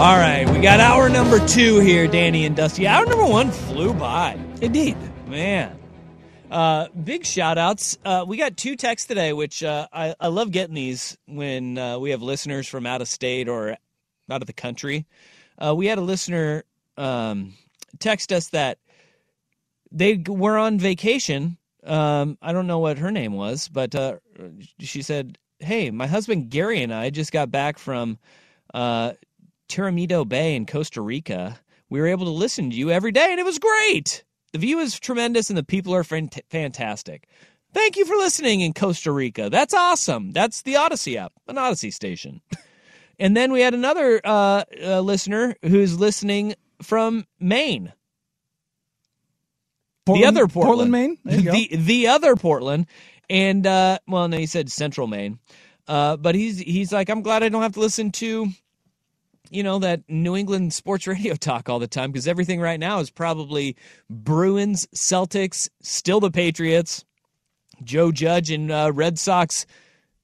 All right, we got hour number two here, Danny and Dusty. Hour number one flew by. Indeed. Man. Uh, big shout outs. Uh, we got two texts today, which uh, I, I love getting these when uh, we have listeners from out of state or out of the country. Uh, we had a listener um, text us that they were on vacation. Um, I don't know what her name was, but uh, she said, Hey, my husband Gary and I just got back from uh, Tamarindo Bay in Costa Rica. We were able to listen to you every day, and it was great. The view is tremendous, and the people are fant- fantastic. Thank you for listening in Costa Rica. That's awesome. That's the Audacy app, an Audacy station. and then we had another uh, uh, listener who's listening from Maine. Portland, the other Portland, Portland, Maine. There you go. the the other Portland, and uh, well, no, he said Central Maine, uh, but he's he's like, I'm glad I don't have to listen to, you know, that New England sports radio talk all the time because everything right now is probably Bruins, Celtics, still the Patriots, Joe Judge, and uh, Red Sox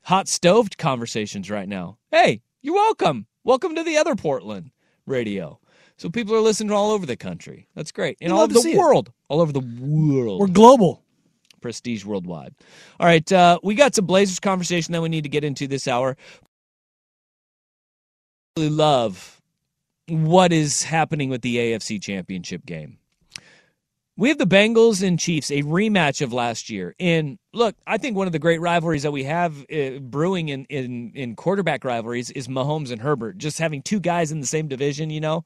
hot stoved conversations right now. Hey, you're welcome. Welcome to the other Portland radio. So people are listening all over the country. That's great. And all over the it. world. All over the world. We're global. Prestige worldwide. All right. Uh, we got some Blazers conversation that we need to get into this hour. Love what is happening with the AFC championship game. We have the Bengals and Chiefs, a rematch of last year. And look, I think one of the great rivalries that we have uh, brewing in, in, in quarterback rivalries is Mahomes and Herbert, just having two guys in the same division, you know?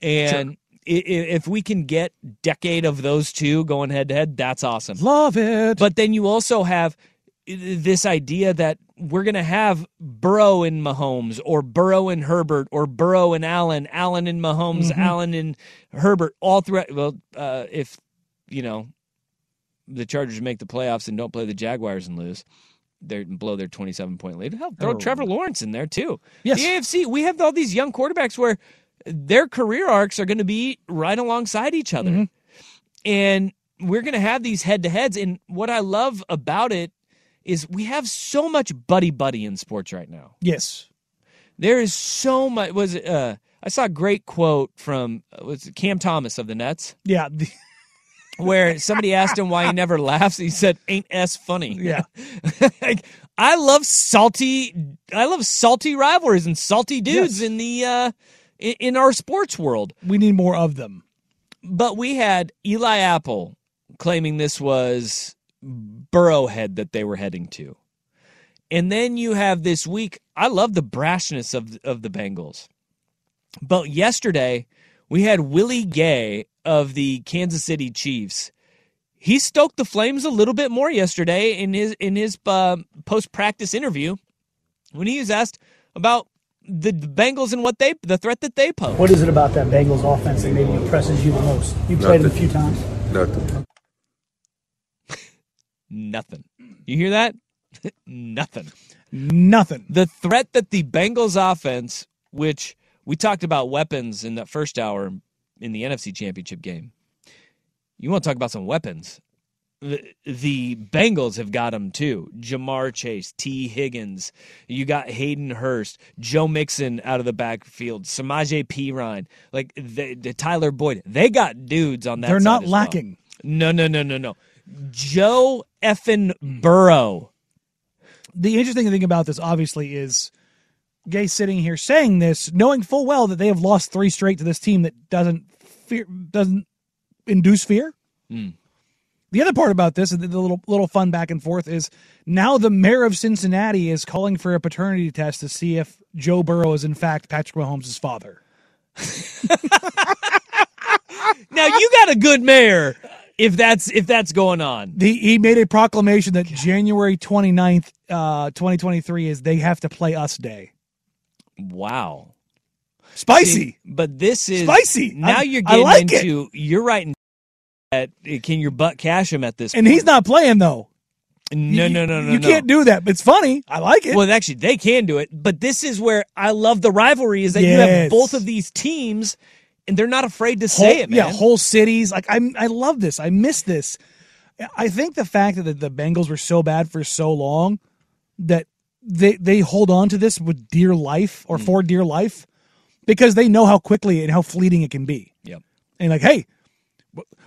And i- if we can get decade of those two going head to head, that's awesome. Love it. But then you also have this idea that we're going to have Burrow and Mahomes, or Burrow and Herbert, or Burrow and Allen, Allen and Mahomes, Allen and Herbert, all throughout. Well, uh, if you know the Chargers make the playoffs and don't play the Jaguars and lose, they blow their twenty-seven point lead. Hell, throw Oh. Trevor Lawrence in there too. Yes. The AFC, we have all these young quarterbacks where their career arcs are going to be right alongside each other Mhm. and we're going to have these head to heads. And what I love about it is we have so much buddy buddy in sports right now. yes. There is so much. Was it? Uh, I saw a great quote from uh, was Cam Thomas of the Nets, Yeah. where somebody asked him why he never laughs. He said, "Ain't s funny." Yeah. like, I love salty. I love salty rivalries and salty dudes Yes. in the uh, in, in our sports world. we need more of them. But we had Eli Apple claiming this was Burrowhead that they were heading to. And then you have this week, I love the brashness of of the Bengals. But yesterday, we had Willie Gay of the Kansas City Chiefs. He stoked the flames a little bit more yesterday in his in his uh, post practice interview when he was asked about the Bengals and what they the threat that they pose. What is it about that Bengals offense that maybe impresses you the most? You played them a few times. Nothing. Nothing. You hear that? Nothing. Nothing. The threat that the Bengals offense, which we talked about weapons in that first hour in the NFC Championship game. You want to talk about some weapons? The, the Bengals have got them too. Ja'Marr Chase, Tee Higgins. You got Hayden Hurst, Joe Mixon out of the backfield, Samaje Perine, like the, the Tyler Boyd. They got dudes on that. They're not as well. lacking. No, no, no, no, no. Joe effing Burrow. The interesting thing about this, obviously, is Gay sitting here saying this, knowing full well that they have lost three straight to this team that doesn't fear, doesn't induce fear. Hmm. The other part about this, the the little little fun back and forth, is now the mayor of Cincinnati is calling for a paternity test to see if Joe Burrow is in fact Patrick Mahomes' father. Now you got a good mayor. If that's if that's going on. The, he made a proclamation that January 29th, uh, 2023 is they have to play us day. Wow. Spicy. See, but this is Spicy. Now I- you're getting like it. into you're writing that can your butt cash him at this and point. he's not playing though. No, You- no, no, no. You no. can't do that. It's funny. I like it. Well, actually, they can do it, but this is where I love the rivalry is that you have both of these teams, and they're not afraid to say whole, it, man. Yeah, whole cities. Like I, I love this. I miss this. I think the fact that the, Bengals were so bad for so long that they they hold on to this with dear life or hmm. for dear life because they know how quickly and how fleeting it can be. Yep. And like, hey,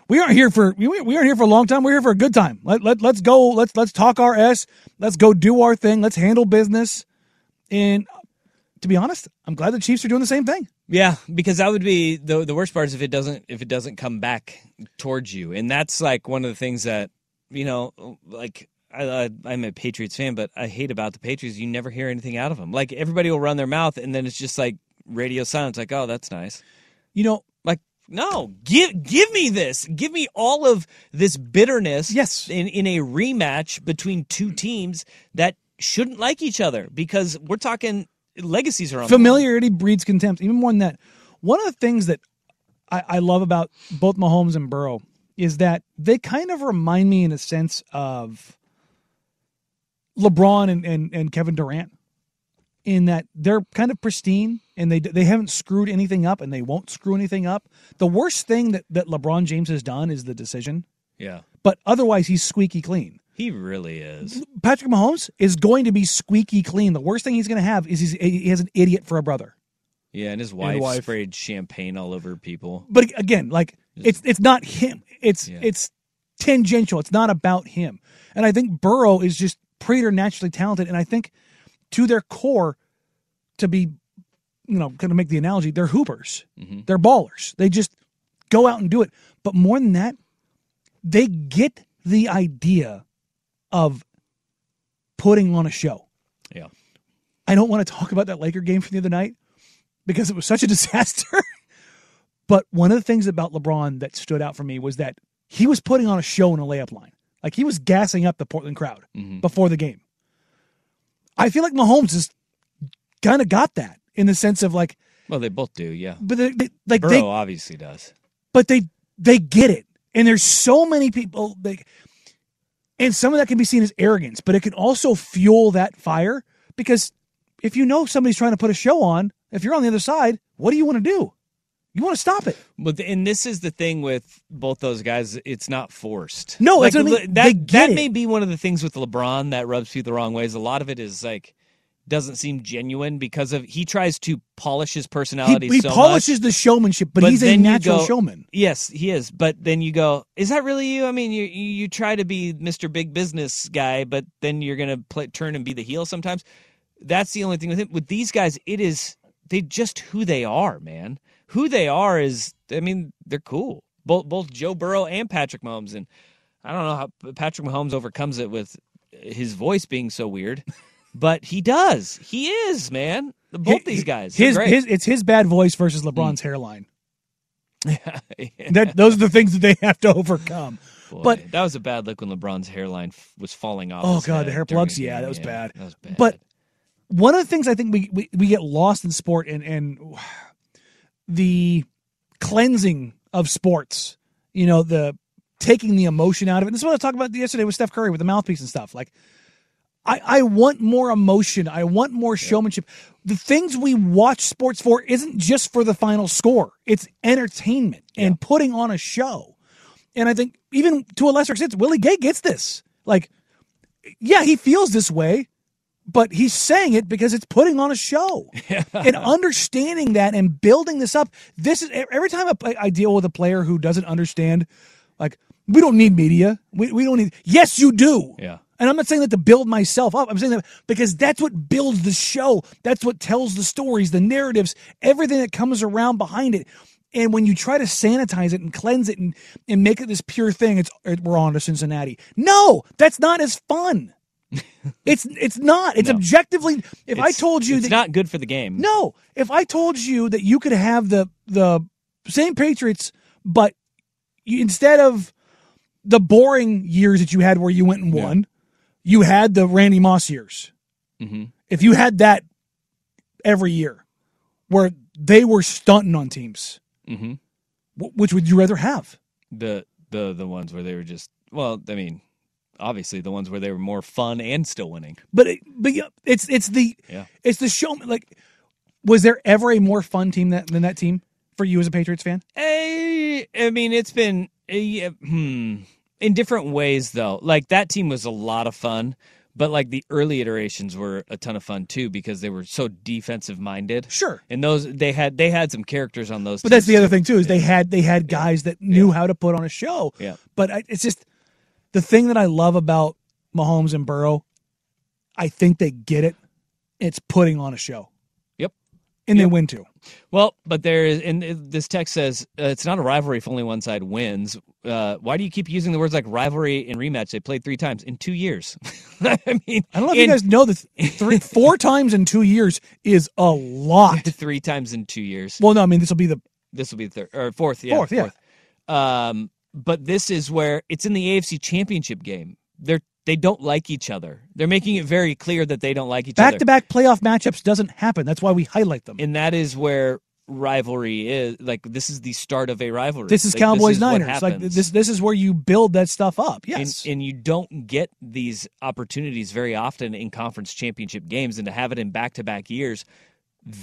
we aren't here for we, we aren't here for a long time. We're here for a good time. Let, let let's go. Let's let's talk our s. Let's go do our thing. Let's handle business. And to be honest, I'm glad the Chiefs are doing the same thing. Yeah, because that would be the the worst part is if it doesn't if it doesn't come back towards you, and that's like one of the things that you know, like I, I I'm a Patriots fan, but I hate about the Patriots. You never hear anything out of them. Like everybody will run their mouth, and then it's just like radio silence. Like, oh, that's nice. You know, Like, no, give give me this. Give me all of this bitterness. Yes. in in a rematch between two teams that shouldn't like each other because we're talking legacies are on familiarity breeds contempt. Even more than that, one of the things that I, I love about both Mahomes and Burrow is that they kind of remind me in a sense of LeBron and, and, and Kevin Durant in that they're kind of pristine and they they haven't screwed anything up and they won't screw anything up. The worst thing that, that LeBron James has done is the decision, Yeah, but otherwise he's squeaky clean. He really is. Patrick Mahomes is going to be squeaky clean. The worst thing he's going to have is he's, he has an idiot for a brother. Yeah, and his wife, wife. sprayed champagne all over people. but again, like it's it's not him. It's Yeah. it's tangential. It's not about him. And I think Burrow is just preternaturally talented. And I think to their core, to be, you know, kind of make the analogy, they're hoopers. Mm-hmm. They're ballers. They just go out and do it. But more than that, they get the idea of putting on a show. Yeah, I don't want to talk about that Laker game from the other night because it was such a disaster. but one of the things about LeBron that stood out for me was that he was putting on a show in a layup line. Like he was gassing up the Portland crowd mm-hmm. before the game. I feel like Mahomes has kind of got that in the sense of like, well, they both do. Yeah, but they, they- like Burrow they, obviously does. but they they get it and there's so many people they and some of that can be seen as arrogance but it can also fuel that fire because if you know somebody's trying to put a show on if you're on the other side what do you want to do you want to stop it But and this is the thing with both those guys; it's not forced. No, like, I mean. That that it. may be one of the things with LeBron that rubs people the wrong ways. A lot of it is like doesn't seem genuine because of he tries to polish his personality. he so polishes much. the showmanship but, But he's a natural go- showman Yes, he is. But then you go, is that really you? I mean, you you, you try to be Mr. Big Business guy, but then you're gonna play, turn and be the heel sometimes. That's the only thing with him. With these guys, it is they just who they are, man. Who they are is, I mean, they're cool. Both both Joe Burrow and Patrick Mahomes, and I don't know how Patrick Mahomes overcomes it with his voice being so weird, but he does. He is man. Both these guys, his, his it's his bad voice versus lebron's hairline that those are the things that they have to overcome Boy, but that was a bad look when LeBron's hairline f- was falling off. Oh, God, the hair plugs? Yeah, that was bad. That was bad. But one of the things I think we, we, we get lost in sport and, and the cleansing of sports, you know, the taking the emotion out of it. And This is what I was talking about yesterday with Steph Curry with the mouthpiece and stuff. Like, I, I want more emotion. I want more showmanship. The things we watch sports for isn't just for the final score. It's entertainment and putting on a show. And I think even to a lesser extent, Willie Gay gets this. Like, yeah, he feels this way, but he's saying it because it's putting on a show. and understanding that and building this up. This is every time I, I deal with a player who doesn't understand, like, we don't need media. We, we don't need, yes, you do. Yeah. And I'm not saying that to build myself up. I'm saying that because that's what builds the show. That's what tells the stories, the narratives, everything that comes around behind it. And when you try to sanitize it and cleanse it and, and make it this pure thing, it's we're on to Cincinnati. No, that's not as fun. it's it's not. It's No. objectively. If I told you that it's that not good for the game. no, if I told you that you could have the the same Patriots, but you, instead of the boring years that you had where you went and won. You had the Randy Moss years. Mm-hmm. If you had that every year, where they were stunting on teams, Mm-hmm. wh- which would you rather have? The the the ones where they were just well, I mean, obviously the ones where they were more fun and still winning. But it, but yeah, it's it's the Yeah. it's the show. Like, was there ever a more fun team that, than that team for you as a Patriots fan? Eh, I mean, it's been eh, yeah, hmm, in different ways though. Like that team was a lot of fun, but like the early iterations were a ton of fun too because they were so defensive minded. Sure. And those they had they had some characters on those. But that's the other too. thing too is they had they had guys that knew how to put on a show. Yeah. But I, it's just the thing that I love about Mahomes and Burrow. I think they get it. It's putting on a show, Yep. and they win too. Well, but there is, and this text says uh, it's not a rivalry if only one side wins. Uh, why do you keep using the words like rivalry and rematch? They played three times in two years. I mean, I don't know if you guys know that three, four times in two years is a lot. three times in two years. Well, no, I mean this will be the This will be the third or fourth. Yeah, Fourth, yeah. Um, but this is where it's in the AFC Championship game. They're they don't like each other. They're making it very clear that they don't like each back other. Back to back playoff matchups doesn't happen. That's why we highlight them. and that is where rivalry is. Like this is the start of a rivalry. This is Like, Cowboys is what Niners. Like this this is where you build that stuff up. Yes. And, and you don't get these opportunities very often in conference championship games, and to have it in back to back years,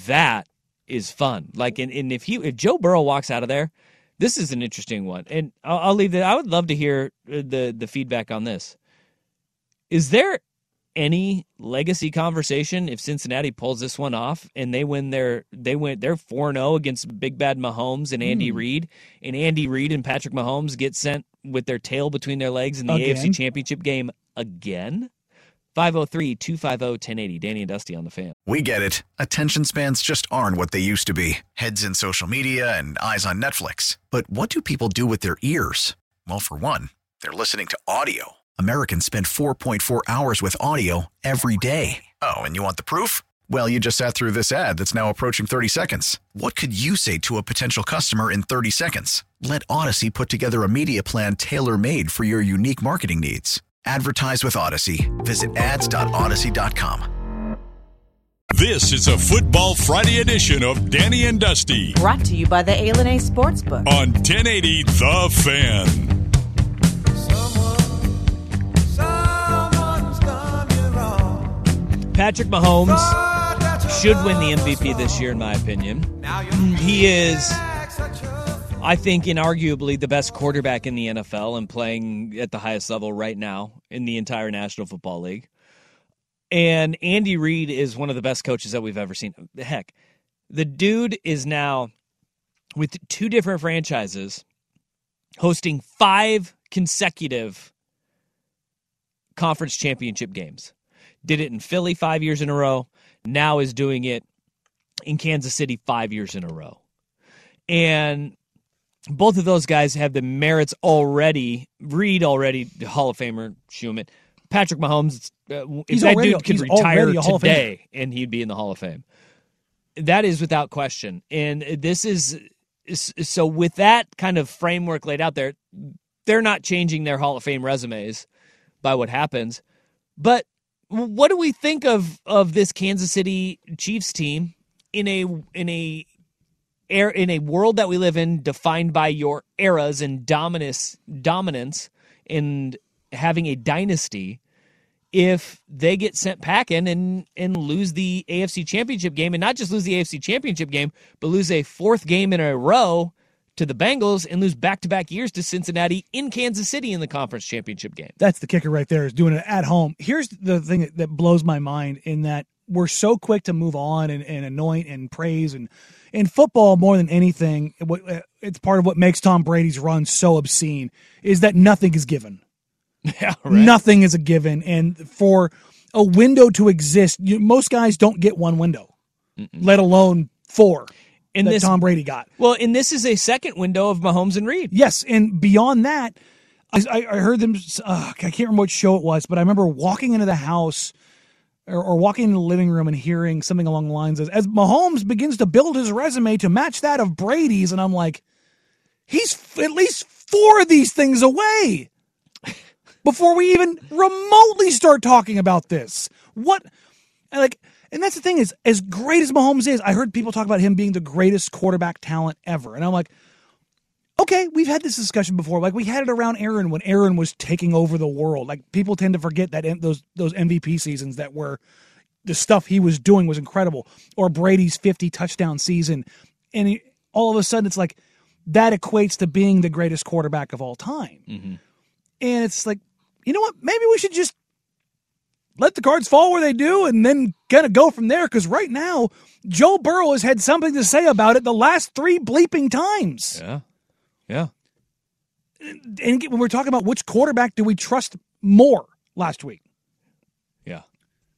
that is fun. Like, and, and if he if Joe Burrow walks out of there, this is an interesting one, and I'll, I'll leave that. I would love to hear uh, the the feedback on this. Is there any legacy conversation if Cincinnati pulls this one off and they win their they went they're 4-0 against Big Bad Mahomes and Andy hmm. Reid and Andy Reid and Patrick Mahomes get sent with their tail between their legs in the Again? AFC Championship game again? 503-250-1080 Danny and Dusty on the fan. We get it. Attention spans just aren't what they used to be heads in social media and eyes on Netflix. But what do people do with their ears? Well, for one, they're listening to audio. Americans spend 4.4 hours with audio every day. Oh, and you want the proof? Well, you just sat through this ad that's now approaching 30 seconds. What could you say to a potential customer in 30 seconds? Let Audacy put together a media plan tailor made for your unique marketing needs. Advertise with Audacy. Visit ads.audacy.com. This is a Football Friday edition of Danny and Dusty Brought to you by the A Sportsbook. on 1080 The Fan. Patrick Mahomes should win the MVP this year, in my opinion. He is, I think, inarguably the best quarterback in the NFL and playing at the highest level right now in the entire National Football League. And Andy Reid is one of the best coaches that we've ever seen. Heck, the dude is now with two different franchises hosting five consecutive conference championship games. Did it in Philly five years in a row. Now is doing it in Kansas City five years in a row. And both of those guys have the merits already. Reid already, the Hall of Famer, Schumann. Patrick Mahomes, uh, if He's that already- dude could retire already a Hall of Famer. today and he'd be in the Hall of Fame. That is without question. And this is is- so with that kind of framework laid out there, they're not changing their Hall of Fame resumes by what happens. But what do we think of of this Kansas City Chiefs team in a in a air in a world that we live in defined by your eras and dominance dominance and having a dynasty if they get sent packing and and lose the AFC Championship game and not just lose the AFC Championship game but lose a fourth game in a row to the Bengals and lose back-to-back years to Cincinnati in Kansas City in the conference championship game. That's the kicker right there is doing it at home. Here's the thing that, blows my mind in that we're so quick to move on and, and anoint and praise and in football more than anything uh, it's part of what makes Tom Brady's run so obscene is that nothing is given. Yeah, Nothing is a given and for a window to exist, you, most guys don't get one window, let alone four And that this Tom Brady got. Well, and this is a second window of Mahomes and Reid. Yes, and beyond that, I, I heard them. Uh, I can't remember what show it was, but I remember walking into the house or, or walking into the living room and hearing something along the lines of, as Mahomes begins to build his resume to match that of Brady's, and I'm like, he's f- at least four of these things away before we even remotely start talking about this. What, like, and that's the thing is, as great as Mahomes is, I heard people talk about him being the greatest quarterback talent ever, and I'm like, okay, we've had this discussion before. Like we had it around Aaron when Aaron was taking over the world. Like people tend to forget that those those MVP seasons that were the stuff he was doing was incredible, or Brady's 50 touchdown season, and he, all of a sudden it's like that equates to being the greatest quarterback of all time. Mm-hmm. And it's like, you know what? Maybe we should just let the cards fall where they do and then kind of go from there. Because right now, Joe Burrow has had something to say about it the last three bleeping times. Yeah. Yeah. And when we're talking about which quarterback do we trust more last week, Yeah.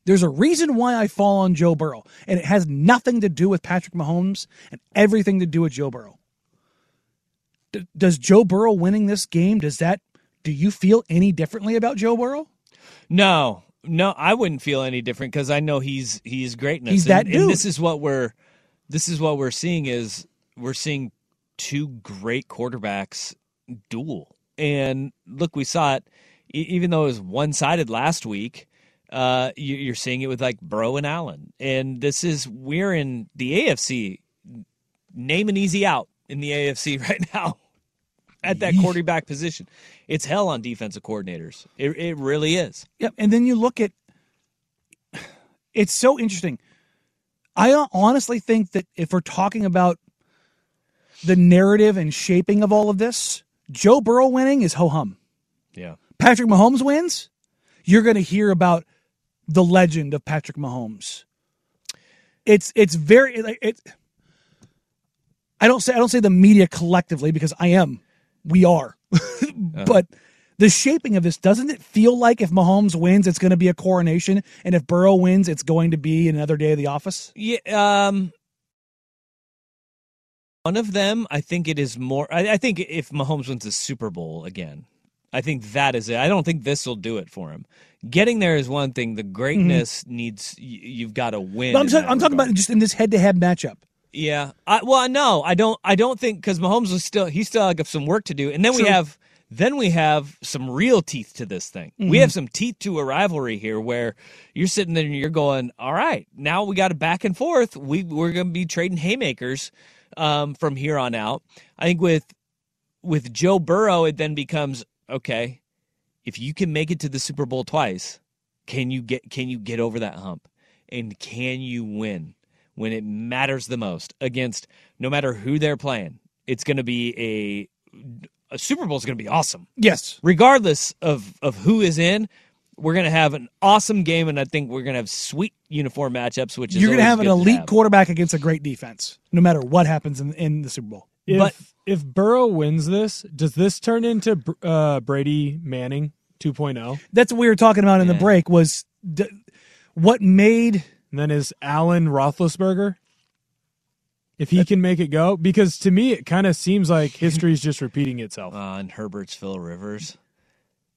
there's a reason why I fall on Joe Burrow, and it has nothing to do with Patrick Mahomes and everything to do with Joe Burrow. D- does Joe Burrow winning this game does that? Do you feel any differently about Joe Burrow? No, no, I wouldn't feel any different because I know he's he's greatness. He's and, that and dude. this is what we're this is what we're seeing is we're seeing two great quarterbacks duel. And look, we saw it even though it was one sided last week. Uh, you, you're seeing it with like Bro and Allen, and this is we're in the AFC. Name an easy out in the AFC right now at that quarterback position. It's hell on defensive coordinators. It, it really is. Yep. And then you look at it's so interesting. I honestly think that if we're talking about the narrative and shaping of all of this, Joe Burrow winning is ho hum. Yeah. Patrick Mahomes wins, you're going to hear about the legend of Patrick Mahomes. It's it's very like it. I don't say I don't say the media collectively because I am, we are, but the shaping of this doesn't it feel like if Mahomes wins, it's going to be a coronation, and if Burrow wins, it's going to be another day of the office. Yeah. Um, one of them, I think it is more. I, I think if Mahomes wins the Super Bowl again, I think that is it. I don't think this will do it for him. Getting there is one thing. The greatness needs y- you've got to win. I'm, that I'm talking about just in this head-to-head matchup. Yeah. I, well, no, I don't. I don't think because Mahomes is still he still got some work to do, and then we have then we have some real teeth to this thing. We have some teeth to a rivalry here, where you're sitting there and you're going, "All right, now we got a back and forth. We we're going to be trading haymakers um, from here on out." I think with with Joe Burrow, it then becomes okay. If you can make it to the Super Bowl twice, can you get can you get over that hump, and can you win? When it matters the most against no matter who they're playing. It's going to be a a Super Bowl is going to be awesome. Yes, Regardless of of who is in, we're going to have an awesome game and I think we're going to have sweet uniform matchups which is you're going to have an elite have. quarterback against a great defense, no matter what happens in, in the Super Bowl. If, But- if Burrow wins this, does this turn into uh, Brady Manning oh? 2.0? That's what we were talking about in the break. Was d- what made And then is Allen Roethlisberger? If he can make it go, because to me it kind of seems like history's just repeating itself. uh, and Herbert's Phil Rivers.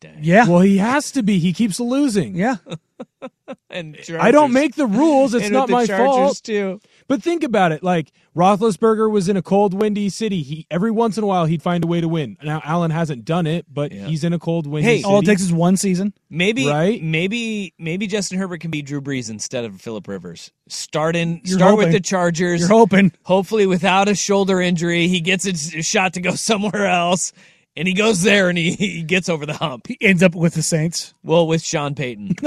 Dang. yeah Well, he has to be. He keeps losing. yeah And I don't make the rules. It's And not the my Chargers fault. too. But think about it. Like Roethlisberger was in a cold, windy city. He every once in a while he'd find a way to win. Now Allen hasn't done it, but Yeah. he's in a cold, windy Hey, city. all it takes is one season. Maybe Right? maybe maybe Justin Herbert can be Drew Brees instead of Philip Rivers. Start in You're start hoping. with the Chargers. You're hoping. hopefully without a shoulder injury he gets a a shot to go somewhere else and he goes there and he, he gets over the hump He ends up with the Saints. well with sean payton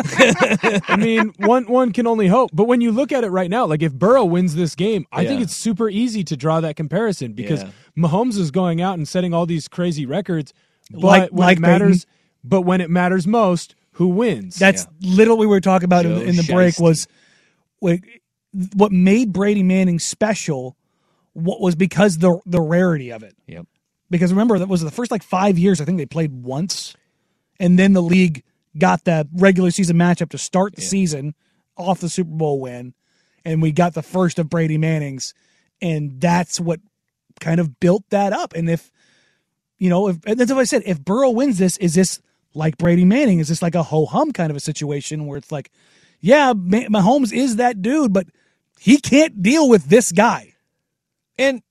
I mean, one one can only hope. But when you look at it right now, like if Burrow wins this game, I think it's super easy to draw that comparison because Yeah. Mahomes is going out and setting all these crazy records. But Like- when like it matters, Peyton. but when it matters most, who wins? That's literally what we were talking about in, the- in the break. Was what what made Brady Manning special? What was because the the rarity of it. yep Because remember that was the first like five years. I think they played once, and then the league got the regular season matchup to start the season off the Super Bowl win, and we got the first of Brady Manning's, and that's what kind of built that up. And if you know, if and that's what I said, if Burrow wins this, is this like Brady Manning? Is this like a ho hum kind of a situation where it's like, yeah, Ma- Mahomes is that dude, but he can't deal with this guy. and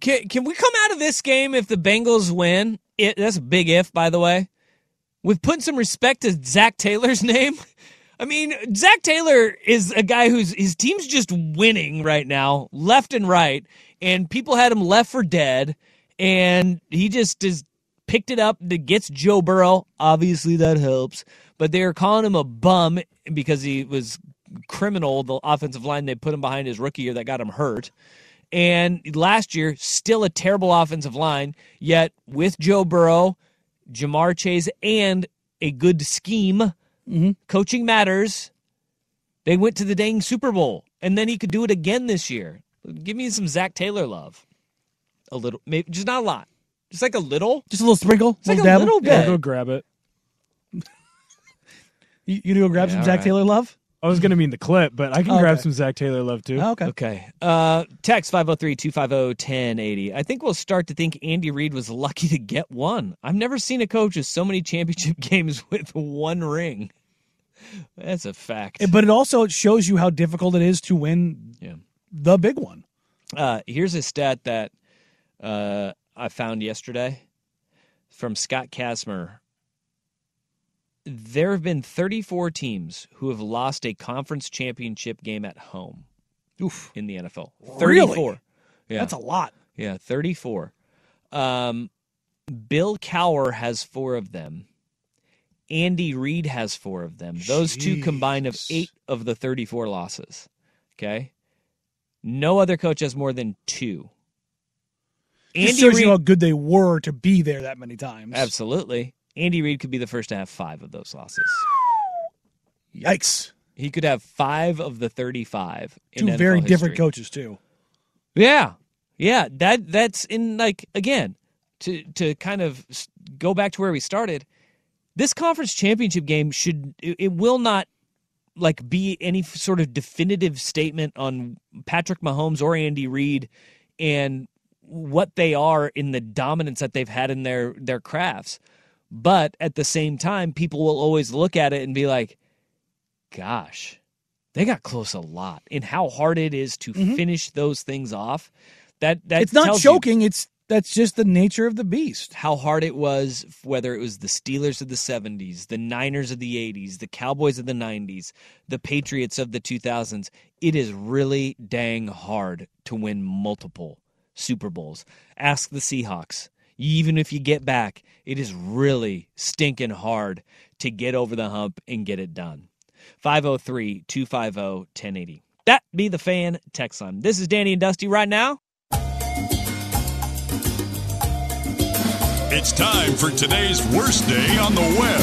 can, can we come out of this game if the bengals win it, that's a big if by the way with putting some respect to Zac Taylor's name. I mean, Zac Taylor is a guy whose his team's just winning right now, left and right, and people had him left for dead, and he just is picked it up that gets Joe Burrow. Obviously, that helps, but they are calling him a bum because he was criminal. The offensive line they put him behind his rookie year that got him hurt. And last year, still a terrible offensive line. Yet with Joe Burrow, Ja'Marr Chase, and a good scheme, mm-hmm. coaching matters. They went to the dang Super Bowl, and then he could do it again this year. Give me some Zac Taylor love, a little, maybe just not a lot, just like a little. Just a little sprinkle, It's like a dab. little Yeah. Bit. go grab it. You, you gonna go grab Yeah, some Zac right. Taylor love? I was gonna mean the clip, but I can Okay. grab some Zac Taylor love too. Oh, okay. Okay. Uh, text 503 250 1080. I think we'll start to think Andy Reid was lucky to get one. I've never seen a coach with so many championship games with one ring. That's a fact. But it also shows you how difficult it is to win Yeah. the big one. Uh, here's a stat that uh, I found yesterday from Scott Kacsmar. There have been 34 teams who have lost a conference championship game at home Oof. in the NFL. Really? 34. Yeah. That's a lot. Yeah, 34. Um, Bill Cowher has four of them. Andy Reid has four of them. Those two combined of eight of the 34 losses. Okay. No other coach has more than two. Andy shows Reid, you how good they were to be there that many times. absolutely. Andy Reid could be the first to have five of those losses. Yikes. He could have five of the 35. in Two very different coaches too. Yeah, yeah. That that's in like again to to kind of go back to where we started. This conference championship game should it, it will not like be any sort of definitive statement on Patrick Mahomes or Andy Reid and what they are in the dominance that they've had in their their crafts. But at the same time, people will always look at it and be like, "Gosh, they got close a lot." And how hard it is to finish those things off. That that Mm-hmm. it's not you choking. It's that's just the nature of the beast. how hard it was, whether it was the Steelers of the 70s, the Niners of the 80s, the Cowboys of the 90s, the Patriots of the 2000s. It is really dang hard to win multiple Super Bowls. Ask the Seahawks. Even if you get back, it is really stinking hard to get over the hump and get it done. 503 250 1080. That be the fan text line. This is Danny and Dusty right now. It's time for today's worst day on the web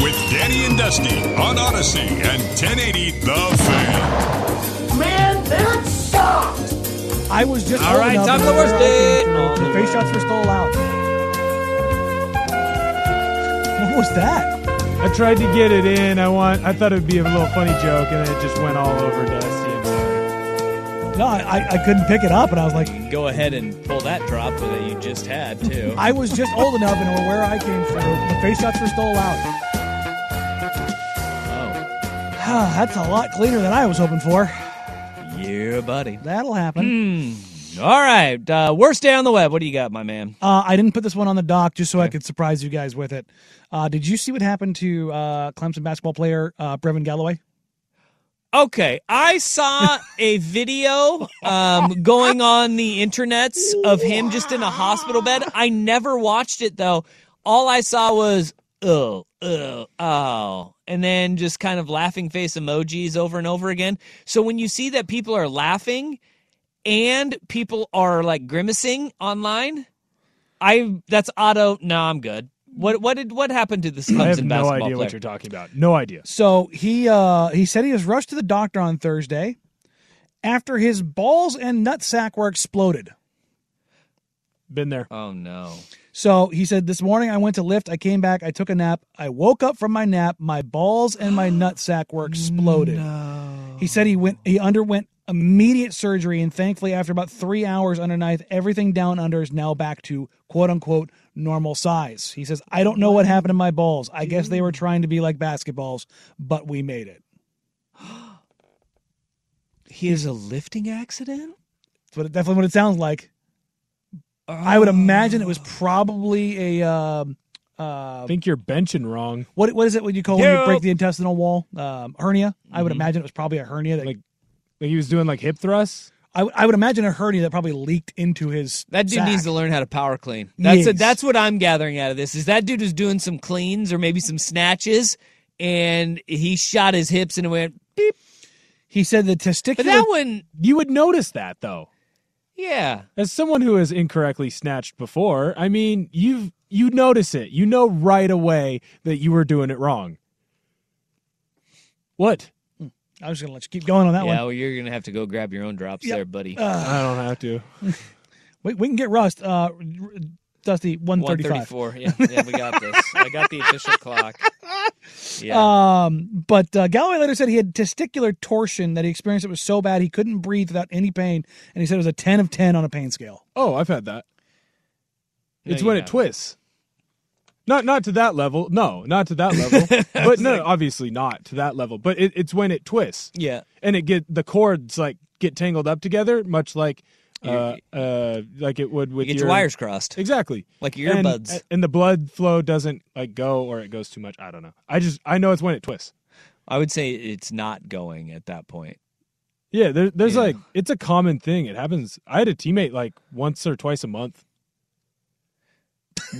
with Danny and Dusty on Audacy and 1080 The Fan. Man, that sucked! I was just all right. old right, time for to the worst where I day came through, on The the face shots were still allowed. What was that? I tried to get it in. I want. I thought it would be a little funny joke, and then it just went all over Dusty. I'm sorry. No, I, I- I couldn't pick it up, and I was like, Go ahead and pull that drop that you just had, too. I was just old enough, and where I came from. the face shots were still allowed. Oh, That's a lot cleaner than I was hoping for. Yeah, buddy. That'll happen. All right. Uh, worst day on the web. What do you got, my man? Uh, I didn't put this one on the dock just so I could surprise you guys with it. Uh, did you see what happened to uh, Clemson basketball player uh, Brevin Galloway? Okay. I saw a video um, going on the internets of him just in a hospital bed. I never watched it, though. All I saw was, oh, oh, oh. And then just kind of laughing face emojis over and over again. So when you see that people are laughing and people are like grimacing online, I that's auto. No, I'm good. What what did what happened to this Clemson I have no basketball idea player? what you're talking about. No idea. So he uh, he said he was rushed to the doctor on Thursday after his balls and nutsack were exploded. Been there. Oh no. So he said, This morning I went to lift. I came back. I took a nap. I woke up from my nap. My balls and my nutsack were exploded. He said he went, he underwent immediate surgery. And thankfully, after about three hours under underneath, everything down under is now back to quote unquote normal size. He says, I don't know what happened to my balls. I guess they were trying to be like basketballs, but we made it. He has a lifting accident? That's what it, definitely what it sounds like. I would imagine it was probably a um, uh, I think you're benching wrong. what what is it when you call when you break the intestinal wall? Um, hernia. I would imagine it was probably a hernia. That, Like like he was doing like hip thrusts. I, would- I would imagine a hernia that probably leaked into his. That dude sack. needs to learn how to power clean. That's Yes. that's what I'm gathering out of this. Is that dude was doing some cleans or maybe some snatches, and he shot his hips and it went beep. He said the testicular. But that one, You would notice that though. Yeah, As someone who has incorrectly snatched before, I mean, you've you notice it. You know right away that you were doing it wrong. What? I was going to let you keep going on that yeah. one. Yeah, well, you're gonna have to go grab your own drops there, buddy. I don't have to. We, we can get Rust. Uh, Dusty one One thirty five. thirty-four. Yeah, yeah, we got this. I got the official clock. Yeah. Um, but uh, Galloway later said he had testicular torsion that he experienced. It was so bad he couldn't breathe without any pain, and he said it was a ten of ten on a pain scale. Oh, I've had that. No, it's when it haven't. twists. Not not to that level. No, not to that level. but no, obviously not to that level. But it, it's when it twists yeah. and it get the cords like get tangled up together, much like uh, uh like it would You with get your, your wires crossed. Exactly. Like your And- earbuds. And, the blood flow doesn't like go or it goes too much. I don't know. I just I know it's when it twists. I would say it's not going at that point. Yeah, there, there's Yeah. like it's a common thing. It happens. I had a teammate like once or twice a month.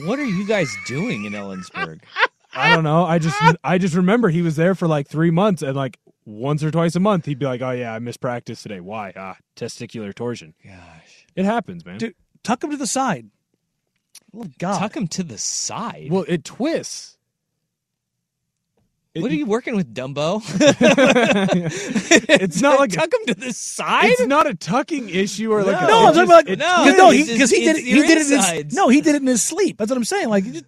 What are you guys doing in Ellensburg? I don't know. I just I just remember he was there for like three months and like once or twice a month he'd be like, "Oh yeah, I missed practice today. Why? Ah, testicular torsion. Gosh. It happens, man. Dude, tuck him to the side. Oh God! Tuck him to the side. Well, it twists. It- what are you working with, Dumbo? It's not like a, tuck him to the side. it's not a tucking issue or like a, no, I'm talking about it No, no, he because he just- did it. He did it. In his, no, he did it in his sleep. That's what I'm saying. Like, just,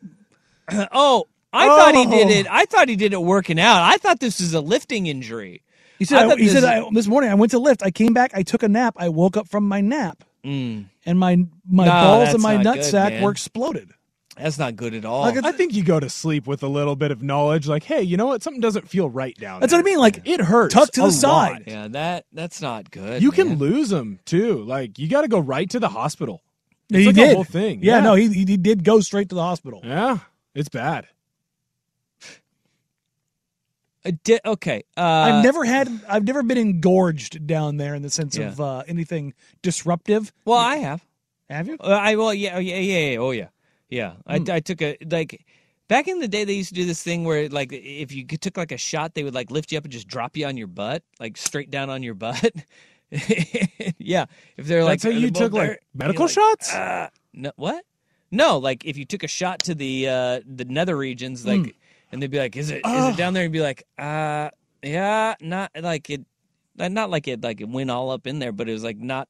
oh, I thought he did Oh. it. I thought he did it working out. I thought this was a lifting injury. he said. I I he this- said I, this morning I went to lift. I came back. I took a nap. I woke up from my nap, and my my Mm. No, balls and my not nut good, sack were exploded. That's not good at all. I think you go to sleep with a little bit of knowledge, like, hey, you know what? Something doesn't feel right down. That's there. what I mean. Like It hurts. Tuck to a the side. lot. yeah, that that's not good. You can lose them too. Like you got to go right to the hospital. It's he like did. a whole thing. Yeah, no, he, he he did go straight to the hospital. yeah, it's bad. Di- okay. Uh, I've never had. I've never been engorged down there in the sense Yeah. of uh, anything disruptive. Well, I have. Have you? Uh, I well, yeah, yeah, yeah, yeah. Oh, yeah, yeah. I, I took a like back in the day. They used to do this thing where like if you took like a shot, they would like lift you up and just drop you on your butt, like straight down on your butt. yeah, if they're like, how you took like medical like, shots. Uh, no, what? No, like if you took a shot to the uh the nether regions, like, Hmm. And they'd be like, "Is it is it down there?" And be like, "Uh, yeah, not like it, not like it like it went all up in there, but it was like not."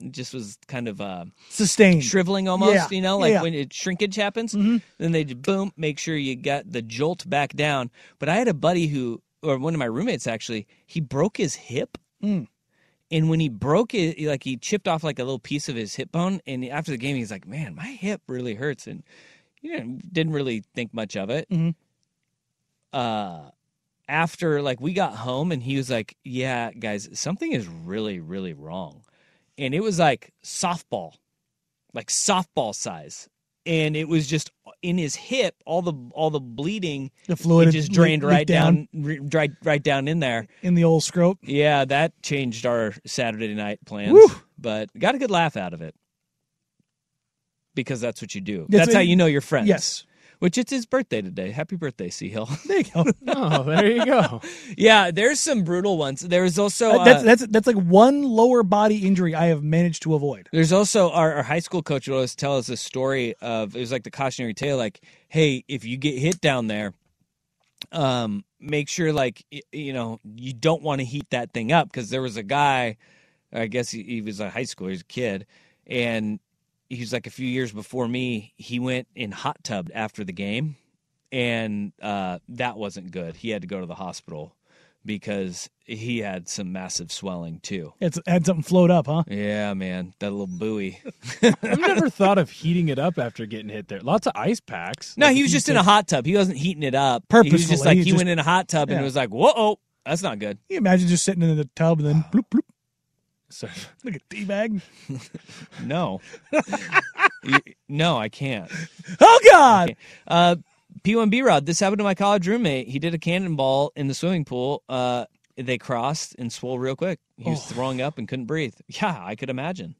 It just was kind of uh, Sustained. shriveling almost, Yeah, you know, like yeah. Mm-hmm. when it shrinkage happens. Then they just, boom, make sure you got the jolt back down. But I had a buddy who, or one of my roommates actually, he broke his hip. Mm. And when he broke it, like he chipped off like a little piece of his hip bone. And after the game, he's like, "Man, my hip really hurts." And you know, didn't really think much of it. Mhm. Uh, after like we got home, and he was like, "Yeah, guys, something is really, really wrong." And it was like softball, like softball size, and it was just in his hip. All the all the bleeding, The fluid it just drained right down. down, right right down in there. in the old scrote. Yeah, that changed our Saturday night plans. Woo. But got a good laugh out of it. Because that's what you do. That's That's, how you know your friends. Yes. Which it's his birthday today. Happy birthday, Sea Hill. There you go. oh, there you go. yeah, there's some brutal ones. There's also uh, that's that's that's like one lower body injury I have managed to avoid. There's also our, our high school coach would always tell us a story of it was like the cautionary tale, like, hey, if you get hit down there, um, make sure like y- you know you don't want to heat that thing up because there was a guy, I guess he, he was a high schooler, he was a kid, and he was like a few years before me. He went in hot tub after the game, and uh, that wasn't good. He had to go to the hospital because he had some massive swelling too. It's had something float up, huh? Yeah, man, that little buoy. I've never thought of heating it up after getting hit there. Lots of ice packs. No, Like, he was just in a hot tub. He wasn't heating it up. He was just like he he just- went in a hot tub and it was like, whoa, oh, that's not good. Can you imagine just sitting in the tub and then bloop bloop Sorry. like a teabag? No. You- no, I can't. Oh God! Uh, P1B Rod, this happened to my college roommate. He did a cannonball in the swimming pool. Uh, they crossed and swole real quick. He was throwing up and couldn't breathe. Yeah, I could imagine.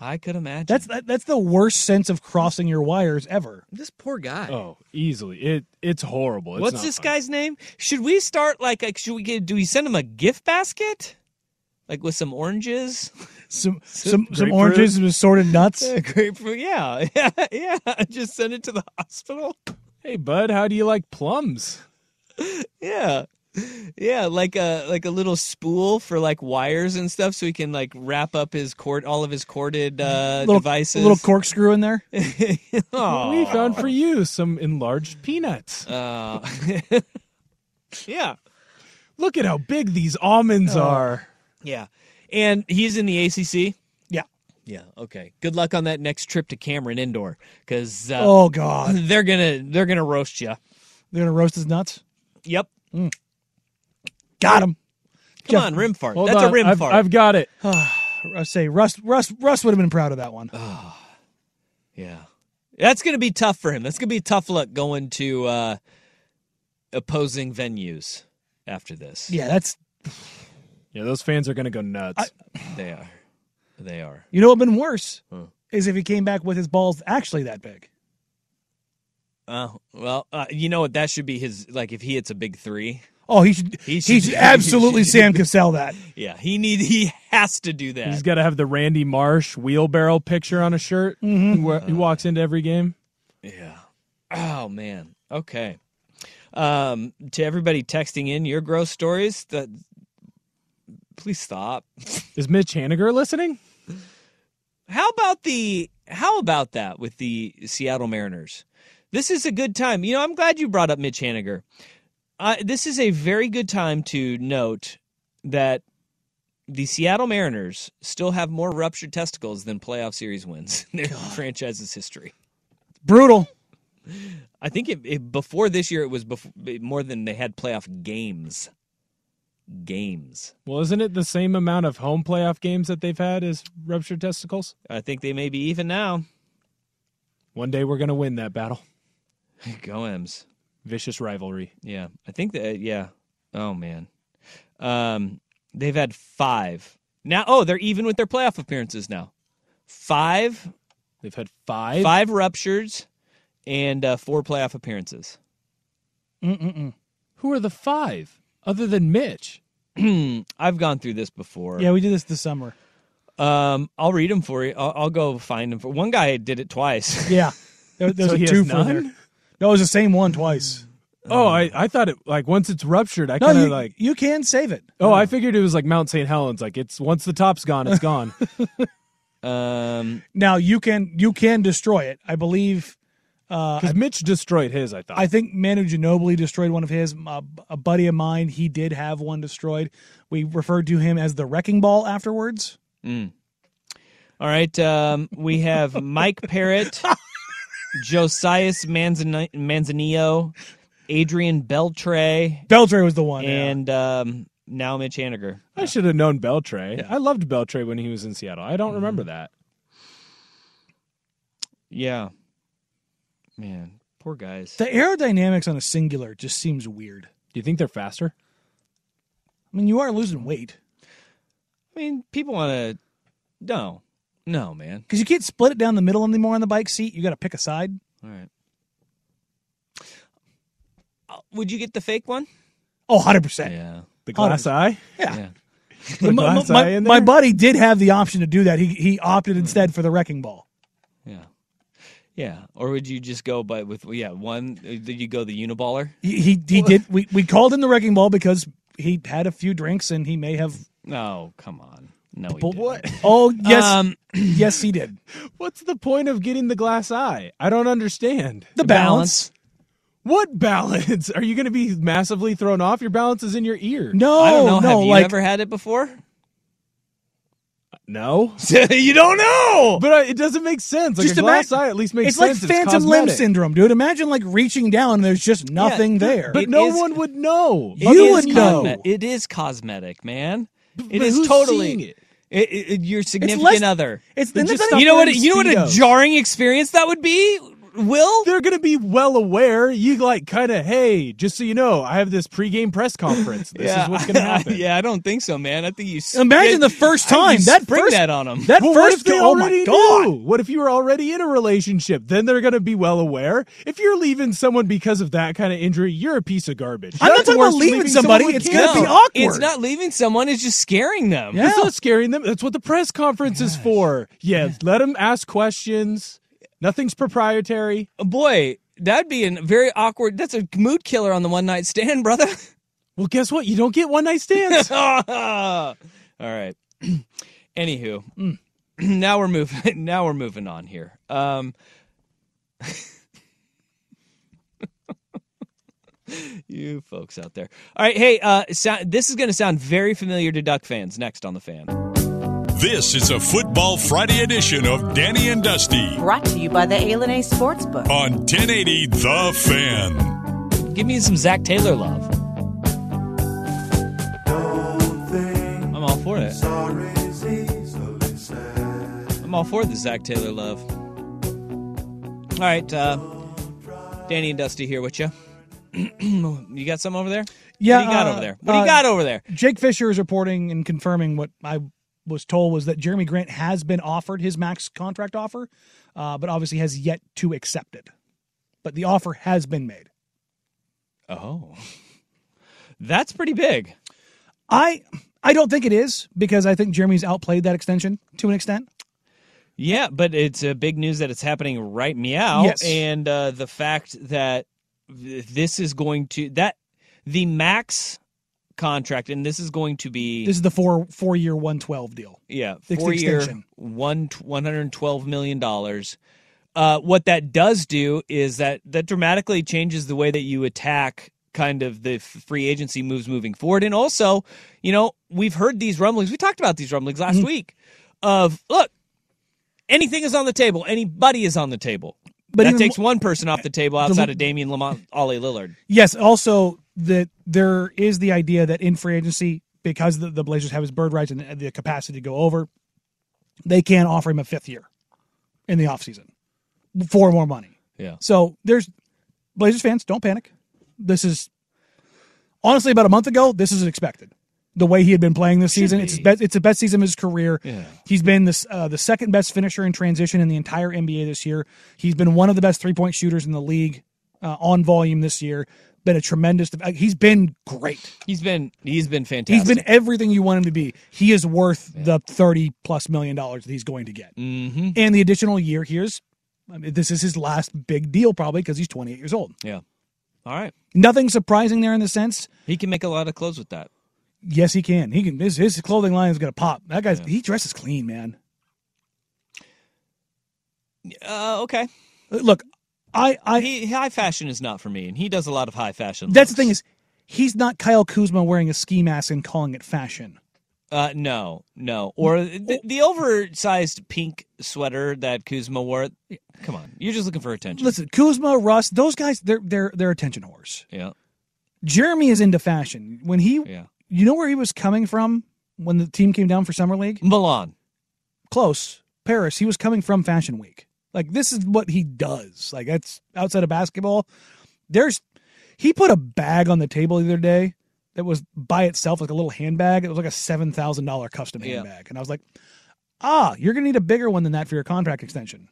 I could imagine. That's that, that's the worst sense of crossing your wires ever. this poor guy. Oh, easily. It it's horrible. It's What's not this fun. guy's name? Should we start like, like should we get do we send him a gift basket? Like with some oranges? Some some some grapefruit? oranges and assorted nuts. Grapefruit, yeah. Yeah, yeah. Just send it to the hospital. Hey, bud, how do you like plums? Yeah. Yeah, like a like a little spool for like wires and stuff so he can like wrap up his cord all of his corded uh little, devices. A little corkscrew in there. We found for you some enlarged peanuts. Uh, yeah. Look at how big these almonds are. Yeah. And he's in the ACC. Yeah. Yeah. Okay. Good luck on that next trip to Cameron Indoor, because uh, Oh God! they're gonna they're gonna roast you. They're gonna roast his nuts. Yep. Got him. Come Jeff- on, rim fart. That's on, a rim I've, fart. I've got it. I say Russ. Russ. Russ would have been proud of that one. Yeah. That's gonna be tough for him. That's gonna be a tough look going to uh, opposing venues after this. Yeah, that's. Yeah, those fans are gonna go nuts. They are. They are. You know what would have been worse is if he came back with his balls actually that big. Oh well, uh, you know what? That should be his. Like if he hits a big three. Oh, he should. He He should- should, absolutely Sam Cassell that. Yeah, he need. He has to do that. He's got to have the Randy Marsh wheelbarrow picture on a shirt. Mm-hmm. He, he walks into every game. Yeah. Oh man. Okay. Um, to everybody texting in your gross stories, that please stop. Is Mitch Haniger listening? How about the how about that with the Seattle Mariners? This is a good time. You know, I'm glad you brought up Mitch Haniger. Uh, this is a very good time to note that the Seattle Mariners still have more ruptured testicles than playoff series wins in their franchise's history. Brutal. I think it, it, before this year, it was before, more than they had playoff games. Games. Well, isn't it the same amount of home playoff games that they've had as ruptured testicles? I think they may be even now. One day we're gonna win that battle. Go M's. Vicious rivalry. Yeah, I think that. Yeah. Oh man. Um, they've had five now. Oh, they're even with their playoff appearances now. Five, They've had five. five ruptures, and uh, four playoff appearances. Mm-mm-mm. Who are the five other than Mitch? I've gone through this before. Yeah, we did this this summer. Um, I'll read them for you. I'll, I'll go find them. For one guy did it twice. Yeah, there, there's So a two has for there. No, it was the same one twice. Oh, I, I thought it like once it's ruptured, I No, kind of like. you can save it. Oh, I figured it was like Mount St. Helens. Like it's once the top's gone, it's gone. Um, Now you can you can destroy it. I believe. Because Mitch destroyed his. I thought. I think Manu Ginobili destroyed one of his. Uh, a buddy of mine, he did have one destroyed. We referred to him as the wrecking ball afterwards. All right. Um, we have Mike Parrott, Josias Manzani- Manzanillo, Adrian Beltre, Beltre was the one. yeah. and um, now Mitch Haniger. I should have known Beltre. I loved Beltre when he was in Seattle. I don't remember Mm-hmm. that. Yeah. Man, poor guys. the aerodynamics on a singular just seems weird. Do you think they're faster? I mean, you are losing weight I mean, people want to. No. No, man. because you can't split it down the middle anymore on the bike seat. You got to pick a side. All right. Uh, would you get the fake one? Oh, 100 percent. Yeah. The glass eye. Yeah. Put a My, glass my- eye in my buddy did have the option to do that. He he opted instead for the wrecking ball. Yeah. Yeah. Or would you just go by with yeah one? uh, Did you go the uniballer? He he, he did. We we called him the wrecking ball because he had a few drinks and he may have. No, come on. No, he pulled- didn't. What? Oh yes, Um, yes he did. What's the point of getting the glass eye? I don't understand. The balance. What balance? Are you going to be massively thrown off? Your balance is in your ear. No, I don't know. no, Have you like ever had it before? No. you don't know. But uh, it doesn't make sense. Like Just a glass imagine- eye at least makes it's like sense. phantom limb syndrome, dude. Imagine like reaching down and there's just nothing there. But no is- one would know. You is would know. It is cosmetic, man. It But is who's totally. seeing it? It, it- your significant less- other. It's Then then just that's You know what? You know what a jarring experience that would be. Will They're going to be well aware. You like kind of, hey, just so you know, I have this pregame press conference. This is what's going to happen. yeah, I don't think so, man. I think you Imagine you- the first time that spring first, that on them. That Well, first they oh my god! knew? What if you were already in a relationship? Then they're going to be well aware. If you're leaving someone because of that kind of injury, you're a piece of garbage. I'm not That's talking worse about than leaving somebody. It's gonna cancer. be awkward. It's not leaving someone; it's just scaring them. Yeah. It's not scaring them. That's what the press conference is for. Yeah, let them ask questions. Nothing's proprietary. Boy, that'd be a very awkward. That's a mood killer on the one night stand, brother. Well, guess what? You don't get one night stands. All right. Anywho, now we're moving. Now we're moving on here. Um, you folks out there. All right. Hey, uh, so, this is going to sound very familiar to Duck fans. Next on the fan. This is a Football Friday edition of Danny and Dusty Brought to you by the A Sportsbook. on 1080 The Fan. Give me some Zac Taylor love. I'm all for it. I'm all for the Zac Taylor love. All right, uh, Danny and Dusty here with you. you got some over there? Yeah, What do you got uh, over there? What do you uh, got over there? Jake Fisher is reporting and confirming what I was told was that Jerami Grant has been offered his max contract offer, uh, but obviously has yet to accept it. But the offer has been made. Oh, that's pretty big. I I don't think it is because I think Jerami's outplayed that extension to an extent. Yeah, but it's uh, big news that it's happening right meow, Yes. and uh, the fact that this is going to that the max contract, and this is going to be This is the four four year one twelve deal. yeah the four year one one hundred twelve million dollars. Uh, what that does do is that that dramatically changes the way that you attack kind of the free agency moves moving forward, and also, you know, we've heard these rumblings. We talked about these rumblings last Mm-hmm. week. Of look, anything is on the table. Anybody is on the table. But that takes one person off the table outside of Damian Lamonte, Ollie Lillard. Yes, also that there is the idea that in free agency, because the, the Blazers have his bird rights and the capacity to go over, they can offer him a fifth year in the offseason for more money. Yeah. So there's Blazers fans, don't panic. This is honestly about a month ago, this is expected. The way he had been playing this season, it's his best, it's the best season of his career. Yeah. He's been this uh, the second best finisher in transition in the entire NBA this year. He's been one of the best three point shooters in the league uh, on volume this year. Been a tremendous. uh, He's been great. He's been he's been fantastic. He's been everything you want him to be. He is worth the thirty plus million dollars that he's going to get, mm-hmm. and the additional year. Here's, I mean, this is his last big deal probably because he's twenty eight years old. Yeah. All right. Nothing surprising there in the sense. He can make a lot of clothes with that. Yes, he can. He can. His, his clothing line is going to pop. That guy's he dresses clean, man. Uh, okay. Look, I I He, high fashion is not for me, and he does a lot of high fashion. That's the thing is, he's not Kyle Kuzma wearing a ski mask and calling it fashion. Uh, no, no. Or the, the oversized pink sweater that Kuzma wore. Come on, you're just looking for attention. Listen, Kuzma, Russ, those guys, they're they're they're attention whores. Yeah, Jerami is into fashion. When he, yeah. you know where he was coming from when the team came down for summer league? Milan. Close, Paris. He was coming from Fashion Week. Like this is what he does. Like that's outside of basketball. There's, he put a bag on the table the other day that was by itself like a little handbag. It was like a seven thousand dollar custom Yeah. handbag, and I was like, ah, you're gonna need a bigger one than that for your contract extension.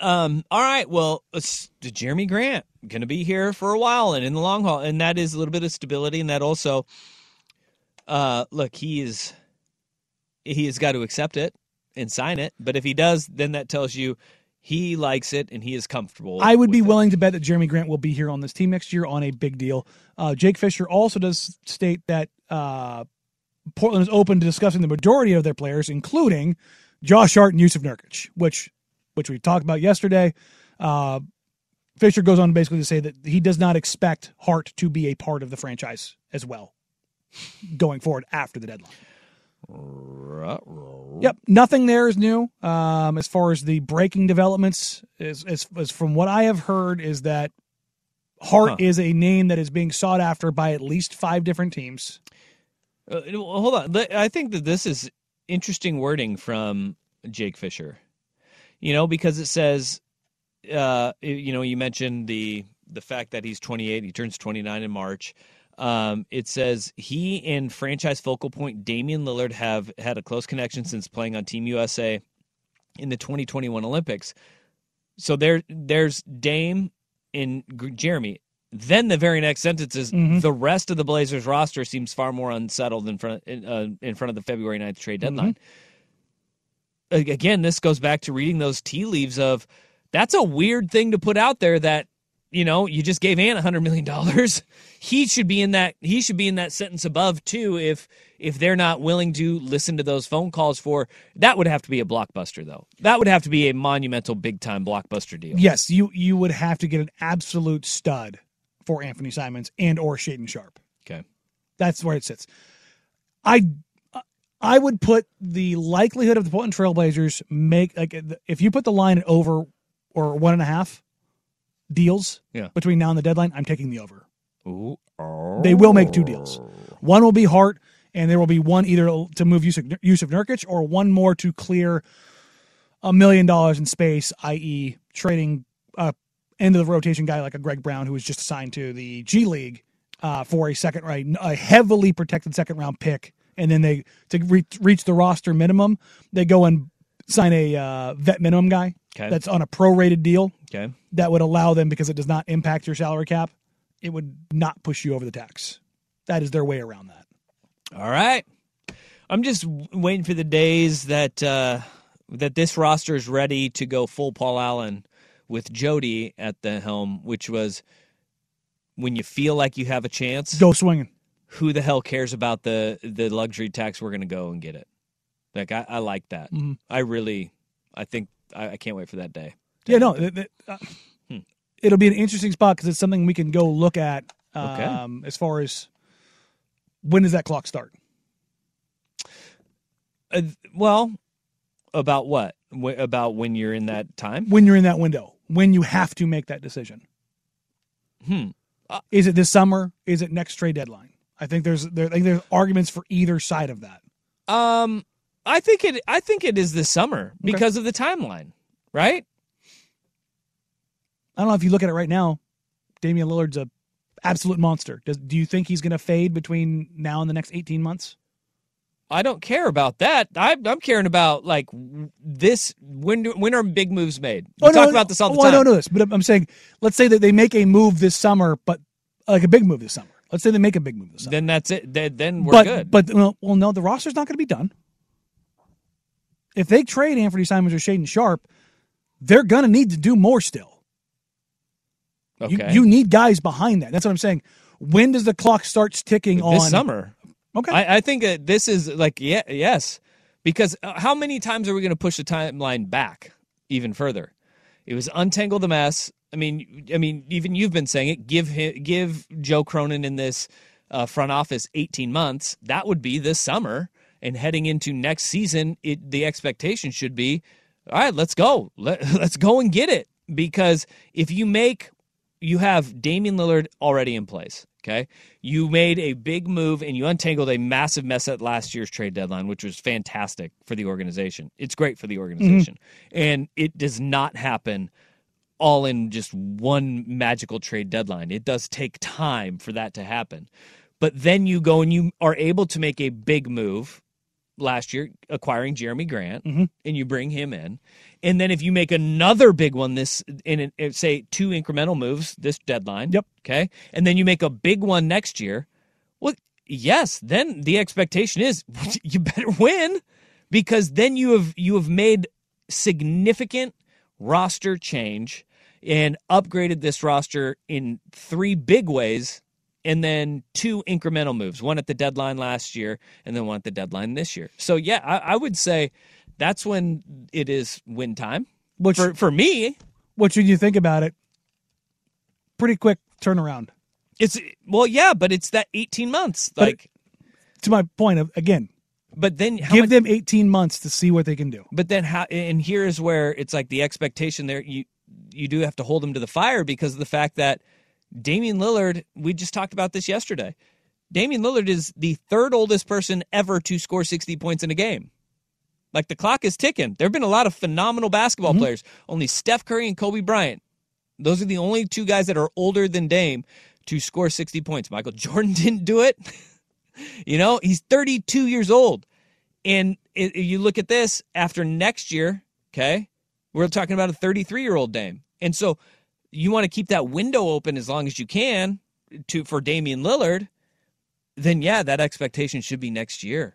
Um. All right. Well, Jerami Grant going to be here for a while and in the long haul, and that is a little bit of stability, and that also, uh, look, he is, he has got to accept it and sign it. But if he does, then that tells you he likes it and he is comfortable. I would be it. willing to bet that Jerami Grant will be here on this team next year on a big deal. Uh, Jake Fisher also does state that uh, Portland is open to discussing the majority of their players, including Josh Hart and Jusuf Nurkic, which which we talked about yesterday. Uh, Fisher goes on basically to say that he does not expect Hart to be a part of the franchise as well going forward after the deadline. Yep, nothing there is new. Um, as far as the breaking developments, is, as, as from what I have heard, is that Hart Huh. is a name that is being sought after by at least five different teams. Uh, hold on. I think that this is interesting wording from Jake Fisher. You know, because it says, uh, you know, you mentioned the the fact that he's 28, he turns 29 in March. Um, it says he and franchise focal point Damian Lillard have had a close connection since playing on Team USA in the 2021 Olympics. So there, there's Dame and Jerami. Then the very next sentence is the rest of the Blazers roster seems far more unsettled in front in, uh, in front of the February 9th trade deadline. A- Again, this goes back to reading those tea leaves of that's a weird thing to put out there that you know you just gave Ant 100 million dollars. He should be in that he should be in that sentence above too if if they're not willing to listen to those phone calls for that would have to be a blockbuster though. That would have to be a monumental big time blockbuster deal. Yes, you you would have to get an absolute stud for Anthony Simons and or Shaedon Sharpe. Okay. That's where it sits. I I would put the likelihood of the Portland Trailblazers make like if you put the line at over or one and a half deals Yeah. between now and the deadline, I'm taking the over. Ooh. They will make two deals. One will be Hart, and there will be one either to move Jusuf, Jusuf Nurkic or one more to clear a million dollars in space, i.e., trading uh, end of the rotation guy like a Greg Brown who was just assigned to the G League uh, for a second right, a heavily protected second round pick, and then they to re- reach the roster minimum, they go and sign a uh, vet minimum guy Okay. that's on a prorated deal Okay. that would allow them because it does not impact your salary cap. It would not push you over the tax. That is their way around that. All right. I'm just waiting for the days that uh, that this roster is ready to go full Paul Allen with Jody at the helm, which was when you feel like you have a chance. Go swinging. Who the hell cares about the the luxury tax? We're going to go and get it. Like I, I like that. Mm-hmm. I really, I think I, I can't wait for that day. Yeah, no, it- it- uh, it'll be an interesting spot because it's something we can go look at Okay. um, as far as when does that clock start? Uh, well, about what? Wh- about when you're in that time? When you're in that window, when you have to make that decision. Hmm. Is it this summer? Is it next trade deadline? I think there's there, I think there's arguments for either side of that. Um, I think it. I think it is this summer because of the timeline, right? I don't know if you look at it right now. Damian Lillard's a absolute monster. Does do you think he's going to fade between now and the next 18 months? I don't care about that. I, I'm caring about like this. When do, when are big moves made? We oh, talk about this all the oh, time. I don't know this, but I'm saying, let's say that they make a move this summer, but like a big move this summer. Let's say they make a big move this summer. Then that's it. Then, then we're but good. but well, well, no, the roster's not going to be done. If they trade Anthony Simons or Shaedon Sharpe, they're going to need to do more still. okay. You, you need guys behind that. That's what I'm saying. When does the clock starts ticking on this summer. Okay. I, I think that this is like yeah yes because uh, how many times are we going to push the timeline back even further? It was untangle the mess. I mean, I mean, even you've been saying it. Give him, give Joe Cronin in this uh, front office eighteen months. That would be this summer, and heading into next season, it the expectation should be, all right, let's go, Let, let's go and get it. Because if you make you have Damian Lillard already in place. Okay. You made a big move and you untangled a massive mess at last year's trade deadline, which was fantastic for the organization. It's great for the mm-hmm. organization. And it does not happen all in just one magical trade deadline. It does take time for that to happen. But then you go and you are able to make a big move last year, acquiring Jerami Grant, mm-hmm. and you bring him in. And then if you make another big one this in in- say two incremental moves this deadline, Yep. okay, and then you make a big one next year, well, yes, then the expectation is you better win because then you have you have made significant roster change and upgraded this roster in three big ways and then two incremental moves one at the deadline last year and then one at the deadline this year so yeah i, I would say that's when it is win time Which- for, for me What should you think about it? Pretty quick turnaround. it's well yeah but it's that 18 months But- like To my point of again, but then how give much- them 18 months to see what they can do. But then how and here's where it's like the expectation there you you do have to hold them to the fire because of the fact that Damian Lillard, we just talked about this yesterday. Damian Lillard is the third oldest person ever to score 60 points in a game. Like the clock is ticking. There have been a lot of phenomenal basketball Mm-hmm. players. Only Steph Curry and Kobe Bryant. Those are the only two guys that are older than Dame to score 60 points. Michael Jordan didn't do it. you know, he's 32 years old. And it, you look at this after next year, okay? We're talking about a 33 year old Dame. And so you want to keep that window open as long as you can to for Damian Lillard, then yeah, that expectation should be next year.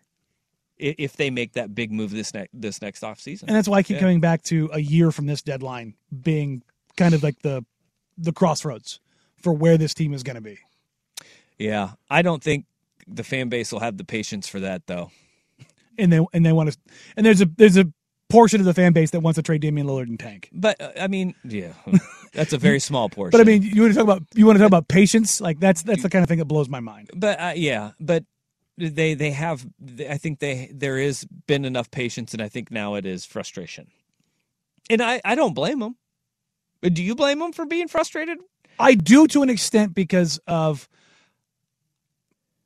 If they make that big move this next this next offseason. And that's why I keep Yeah. coming back to a year from this deadline being kind of like the the crossroads for where this team is going to be. Yeah. I don't think the fan base will have the patience for that though. And they and they want to and there's a there's a portion of the fan base that wants to trade Damian Lillard and tank. But uh, I mean, yeah. That's a very small portion. But I mean, you want to talk about you want to talk about patience? Like that's that's the kind of thing that blows my mind. but uh, yeah, but they they have I think they there is been enough patience and I think now it is frustration. And I I don't blame them. Do you blame them for being frustrated? I do to an extent because of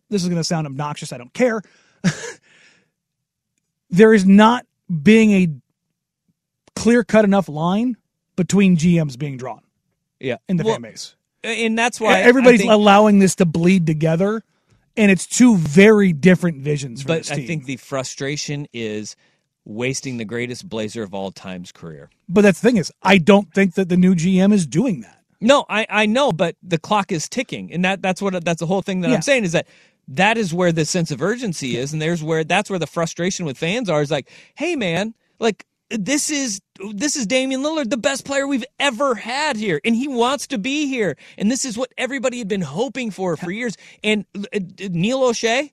this is going to sound obnoxious. I don't care. there is not being a clear cut enough line between GMs being drawn Yeah. in the Well, fan base. And that's why Everybody's think, allowing this to bleed together, and it's two very different visions for but I think the frustration is wasting the greatest Blazer of all time's career. but that's the thing is, I don't think that the new GM is doing that. No, I, I know, but the clock is ticking, and that that's what that's the whole thing that Yeah. I'm saying is that that is where the sense of urgency is, and there's where that's where the frustration with fans are. Is like, hey man, like this is this is Damian Lillard, the best player we've ever had here, and he wants to be here, and this is what everybody had been hoping for for years. And uh, Neil Olshey.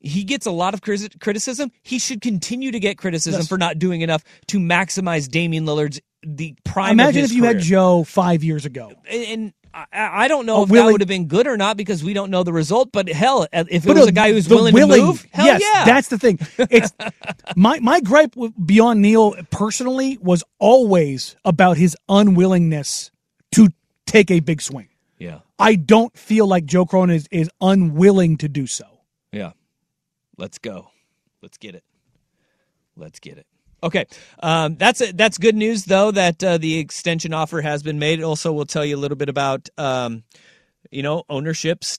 He gets a lot of criticism. He should continue to get criticism Yes. for not doing enough to maximize Damian Lillard's the prime. Imagine if you had Joe five years ago. and I, I don't know Oh, if willing- that would have been good or not because we don't know the result. But hell, if it was no, a guy who's the willing, to move, hell yes, yeah, that's the thing. It's my my gripe with beyond Neil personally was always about his unwillingness to take a big swing. yeah, I don't feel like Joe Cronin is, is unwilling to do so. yeah. Let's go. Let's get it. Let's get it. Okay, um, that's it. That's good news though that uh, the extension offer has been made. Also, we'll tell you a little bit about um, you know ownership's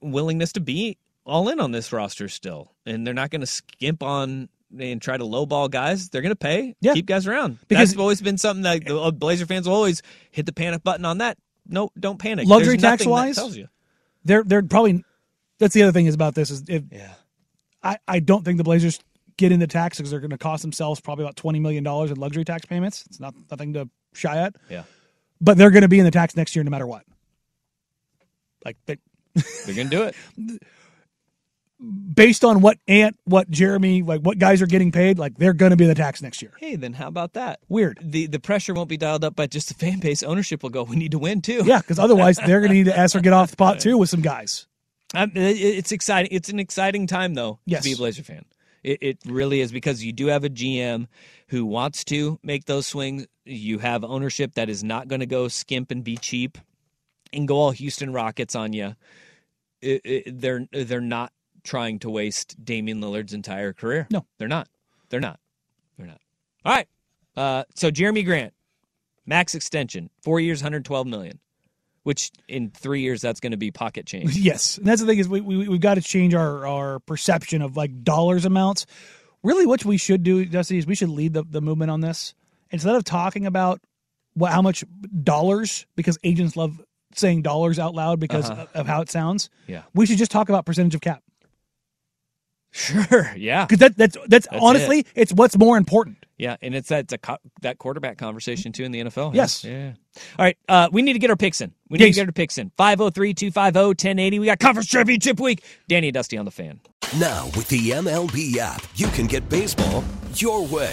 willingness to be all in on this roster still, and they're not going to skimp on and try to lowball guys. They're going to pay, Yeah. keep guys around. Because- That's always been something that the uh, Blazer fans will always hit the panic button on that. No, don't panic. Luxury There's tax-wise? tells you. They're they're probably that's the other thing is about this is if Yeah. I, I don't think the Blazers get into tax because they're going to cost themselves probably about twenty million dollars in luxury tax payments. It's not nothing to shy at, Yeah. but they're going to be in the tax next year no matter what. Like they, They're going to do it. based on what Ant, what Jerami, like what guys are getting paid, like they're going to be in the tax next year. Hey, then how about that? Weird. The the pressure won't be dialed up by just the fan base. Ownership will go. We need to win too. Yeah, because otherwise they're going to need to ask or get off the pot too with some guys. Um, it- it's exciting. It's an exciting time though Yes. to be a Blazer fan. It, it really is because you do have a GM who wants to make those swings. You have ownership that is not going to go skimp and be cheap and go all Houston Rockets on you. It, it, they're they're not trying to waste Damian Lillard's entire career. No. they're not. They're not. They're not. All right. Uh, so Jerami Grant, max extension, four years, 112 million, which in three years that's going to be pocket change. Yes, and that's the thing is we, we we've got to change our our perception of like dollars amounts. Really, what we should do, Dusty, is we should lead the, the movement on this instead of talking about what how much dollars because agents love saying dollars out loud because Uh-huh. of, of how it sounds. Yeah. we should just talk about percentage of cap Sure. Yeah. because that that's that's, That's honestly it's what's more important. Yeah, and it's that a co- that quarterback conversation too in the NFL. Yes. Yeah. All right. Uh, we need to get our picks in. We need Yes. to get our picks in. 503-250-1080. We got conference championship week. Danny and Dusty on the fan. Now, with the MLB app, you can get baseball your way.